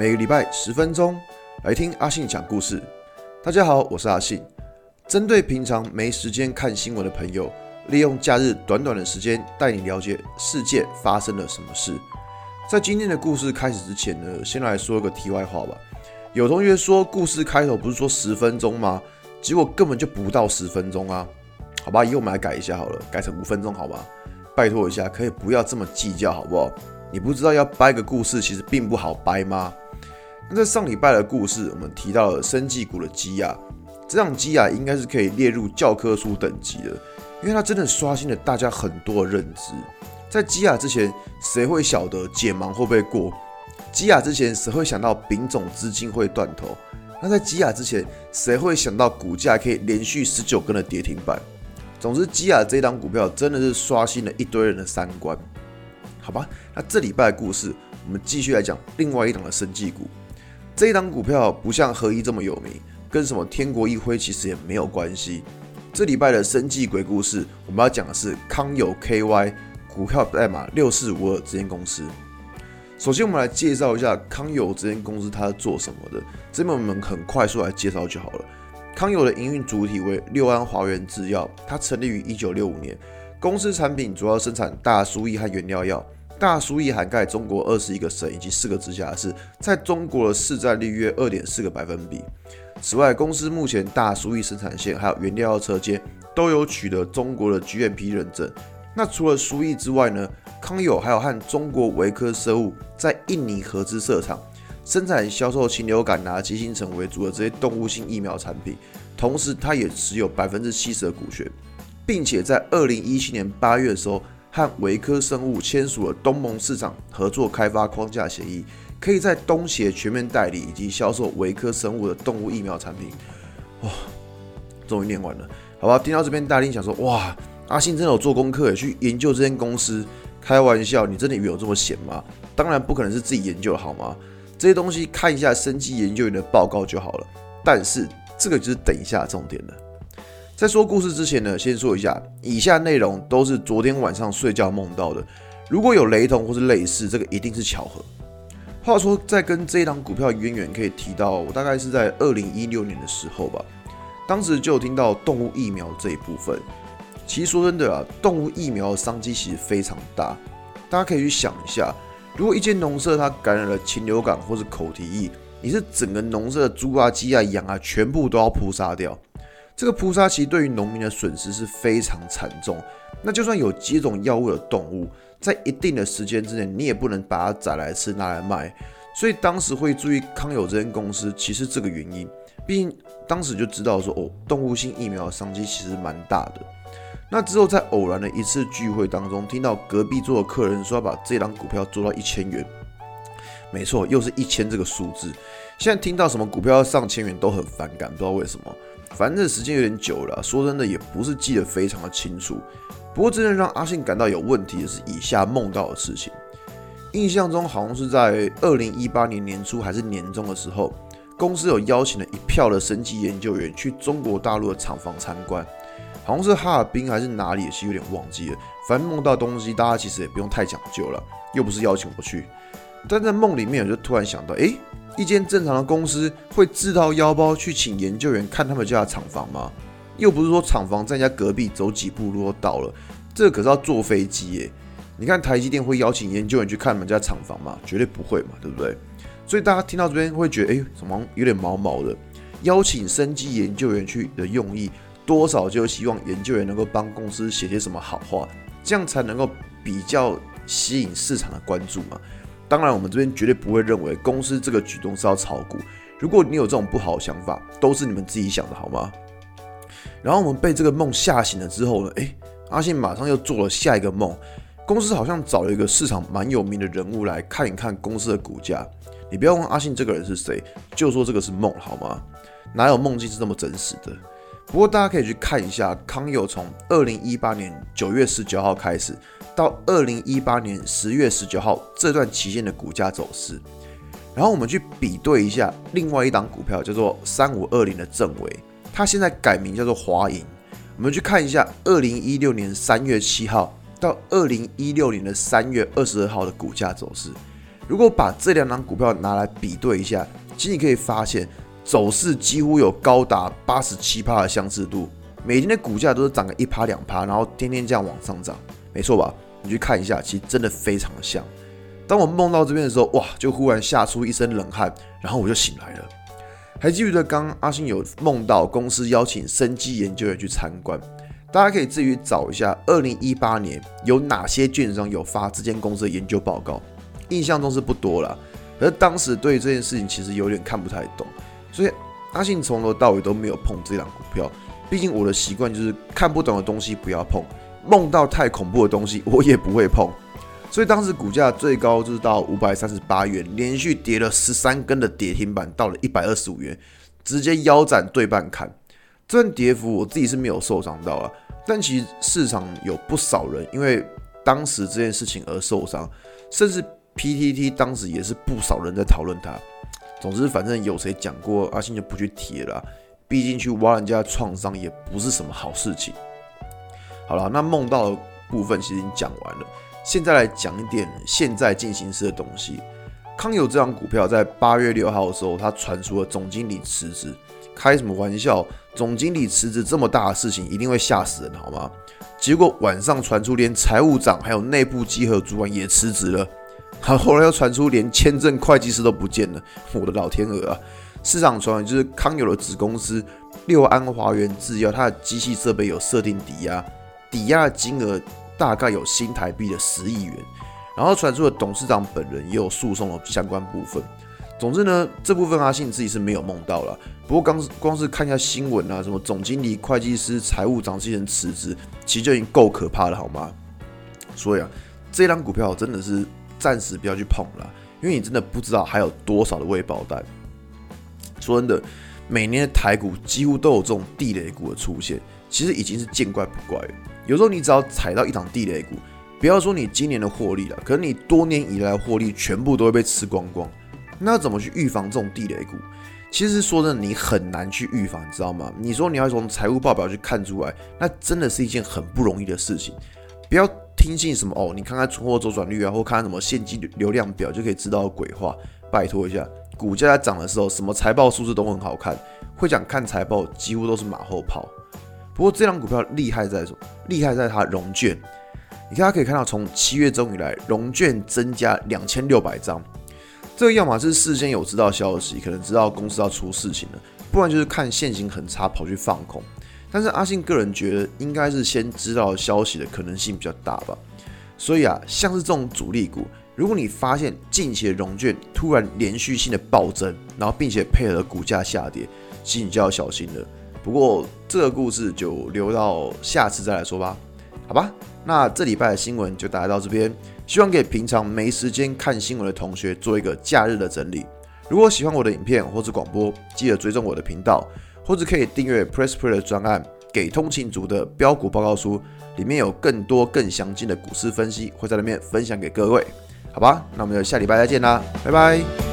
每个礼拜十分钟来听阿信讲故事。大家好，我是阿信。针对平常没时间看新闻的朋友，利用假日短短的时间带你了解世界发生了什么事。在今天的故事开始之前呢，先来说个题外话吧。有同学说故事开头不是说十分钟吗？结果根本就不到十分钟啊。好吧，以后我们来改一下好了，改成五分钟好吗？拜托一下，可以不要这么计较好不好？你不知道要掰个故事其实并不好掰吗？那在上礼拜的故事，我们提到了生技股的基亚，这档基亚应该是可以列入教科书等级的，因为它真的刷新了大家很多的认知。在基亚之前，谁会晓得解盲会不会过？基亚之前，谁会想到丙种资金会断头？那在基亚之前，谁会想到股价可以连续十九根的跌停板？总之，基亚这档股票真的是刷新了一堆人的三观。好吧，那这礼拜的故事，我们继续来讲另外一档的生技股。这一档股票不像合一这么有名，跟什么天国一辉其实也没有关系。这礼拜的生计鬼故事，我们要讲的是康友 KY 股票代码六四五二这间公司。首先，我们来介绍一下康友这间公司，它是做什么的？这边我们很快速来介绍就好了。康友的营运主体为六安华元制药，它成立于一九六五年。公司产品主要生产大输液和原料药。大输液涵盖中国二十一个省以及四个直辖市，在中国的市占率约二点四个百分比。此外，公司目前大输液生产线还有原料药车间都有取得中国的 GMP 认证。那除了输液之外呢，康友还有和中国维科生物在印尼合资设厂，生产销售禽流感拿急性虫为主的这些动物性疫苗产品。同时，它也持有百分之七十的股权。并且在二零一七年八月的时候，和维科生物签署了东盟市场合作开发框架协议，可以在东协全面代理以及销售维科生物的动物疫苗产品。哇，终于念完了，好吧？听到这边，大家想说，哇，阿信真的有做功课，去研究这间公司？开玩笑，你真的以为有这么闲吗？当然不可能是自己研究，好吗？这些东西看一下生技研究员的报告就好了。但是这个就是等一下重点了。在说故事之前呢，先说一下，以下内容都是昨天晚上睡觉梦到的。如果有雷同或是类似，这个一定是巧合。话说，在跟这一档股票渊源可以提到，我大概是在二零一六年的时候吧，当时就有听到动物疫苗这一部分。其实说真的啊，动物疫苗的商机其实非常大，大家可以去想一下，如果一间农舍它感染了禽流感或是口蹄疫，你是整个农舍的猪啊、鸡啊、羊啊，全部都要扑杀掉。这个扑杀其实对于农民的损失是非常惨重。那就算有几种药物的动物，在一定的时间之内，你也不能把它宰来吃，拿来卖。所以当时会注意康友这间公司，其实这个原因，毕竟当时就知道说，哦，动物性疫苗的商机其实蛮大的。那之后在偶然的一次聚会当中，听到隔壁桌的客人说要把这档股票做到一千元。没错，又是一千这个数字。现在听到什么股票要上千元都很反感，不知道为什么。反正时间有点久了，说真的也不是记得非常的清楚。不过真正让阿信感到有问题的是以下梦到的事情。印象中好像是在二零一八年年初还是年中的时候，公司有邀请了一票的生技研究员去中国大陆的厂房参观，好像是哈尔滨还是哪里，其实有点忘记了。反正梦到东西，大家其实也不用太讲究了，又不是邀请我去。但在梦里面，我就突然想到，诶，一间正常的公司会自掏腰包去请研究员看他们家的厂房吗？又不是说厂房在人家隔壁走几步路就到了，这可是要坐飞机耶。你看台积电会邀请研究员去看他们家厂房吗？绝对不会嘛，对不对？所以大家听到这边会觉得，诶，怎么有点毛毛的？邀请生技研究员去的用意，多少就希望研究员能够帮公司写些什么好话，这样才能够比较吸引市场的关注嘛。当然，我们这边绝对不会认为公司这个举动是要炒股。如果你有这种不好的想法，都是你们自己想的，好吗？然后我们被这个梦吓醒了之后呢，诶，阿信马上又做了下一个梦。公司好像找了一个市场蛮有名的人物来看一看公司的股价。你不要问阿信这个人是谁，就说这个是梦，好吗？哪有梦境是这么真实的？不过大家可以去看一下康友从二零一八年九月十九号开始。到二零一八年十月十九号这段期间的股价走势，然后我们去比对一下另外一档股票叫做三五二零的正纬，它现在改名叫做华盈。我们去看一下二零一六年三月七号到二零一六年的三月二十二号的股价走势，如果把这两档股票拿来比对一下，其实你可以发现走势几乎有高达八十七趴的相似度，每天的股价都是涨个一趴两趴，然后天天这样往上涨，没错吧？你去看一下，其实真的非常的像。当我梦到这边的时候，哇，就忽然吓出一身冷汗，然后我就醒来了。还记得刚阿信有梦到公司邀请生机研究员去参观，大家可以自己找一下，二零一八年有哪些券商有发这间公司的研究报告。印象中是不多了，而当时对这件事情其实有点看不太懂，所以阿信从头到尾都没有碰这档股票。毕竟我的习惯就是看不懂的东西不要碰，梦到太恐怖的东西我也不会碰。所以当时股价最高就是到五百三十八元，连续跌了十三根的跌停板，到了一百二十五元，直接腰斩对半砍。这段跌幅我自己是没有受伤到啊，但其实市场有不少人因为当时这件事情而受伤，甚至。PTT 当时也是不少人在讨论它。总之，反正有谁讲过，阿信就不去提了。毕竟去挖人家创伤也不是什么好事情。好了，那梦到的部分其实已经讲完了。现在来讲一点现在进行时的东西。康友这张股票在八月六号的时候，它传出了总经理辞职。开什么玩笑？总经理辞职这么大的事情，一定会吓死人，好吗？结果晚上传出连财务长还有内部稽核主管也辞职了。好，后来又传出连签证会计师都不见了，我的老天鹅啊！市场传闻就是康友的子公司六安华元制药，它的机器设备有设定抵押，抵押金额大概有新台币的十亿元。然后传出的董事长本人也有诉讼的相关部分。总之呢，这部分阿信自己是没有梦到了。不过刚光是看一下新闻啊，什么总经理、会计师、财务长这些人辞职，其实就已经够可怕了，好吗？所以啊，这张股票真的是。暂时不要去碰了，因为你真的不知道还有多少的未爆弹。说真的，每年的台股几乎都有这种地雷股的出现，其实已经是见怪不怪了。有时候你只要踩到一档地雷股，不要说你今年的获利了，可能你多年以来的获利全部都会被吃光光。那怎么去预防这种地雷股？其实说真的，你很难去预防，你知道吗？你说你要从财务报表去看出来，那真的是一件很不容易的事情。不要。听信什么哦？你看看存货周转率啊，或看看什么现金流量表就可以知道鬼话。拜托一下，股价在涨的时候，什么财报数字都很好看。会讲看财报，几乎都是马后炮。不过这张股票厉害在什么？厉害在它融券。你看，它可以看到从七月中以来，融券增加两千六百张。这个要么是事先有知道消息，可能知道公司要出事情了；不然就是看现行很差，跑去放空。但是阿信个人觉得，应该是先知道消息的可能性比较大吧。所以啊，像是这种主力股，如果你发现近期的融券突然连续性的暴增，然后并且配合股价下跌，其实你就要小心了。不过这个故事就留到下次再来说吧。好吧，那这礼拜的新闻就大概到这边，希望给平常没时间看新闻的同学做一个假日的整理。如果喜欢我的影片或是广播，记得追踪我的频道。或者可以订阅 Press Play 的专案，给通勤族的标股报告书，里面有更多更详尽的股市分析，会在里面分享给各位，好吧？那我们就下礼拜再见啦，拜拜。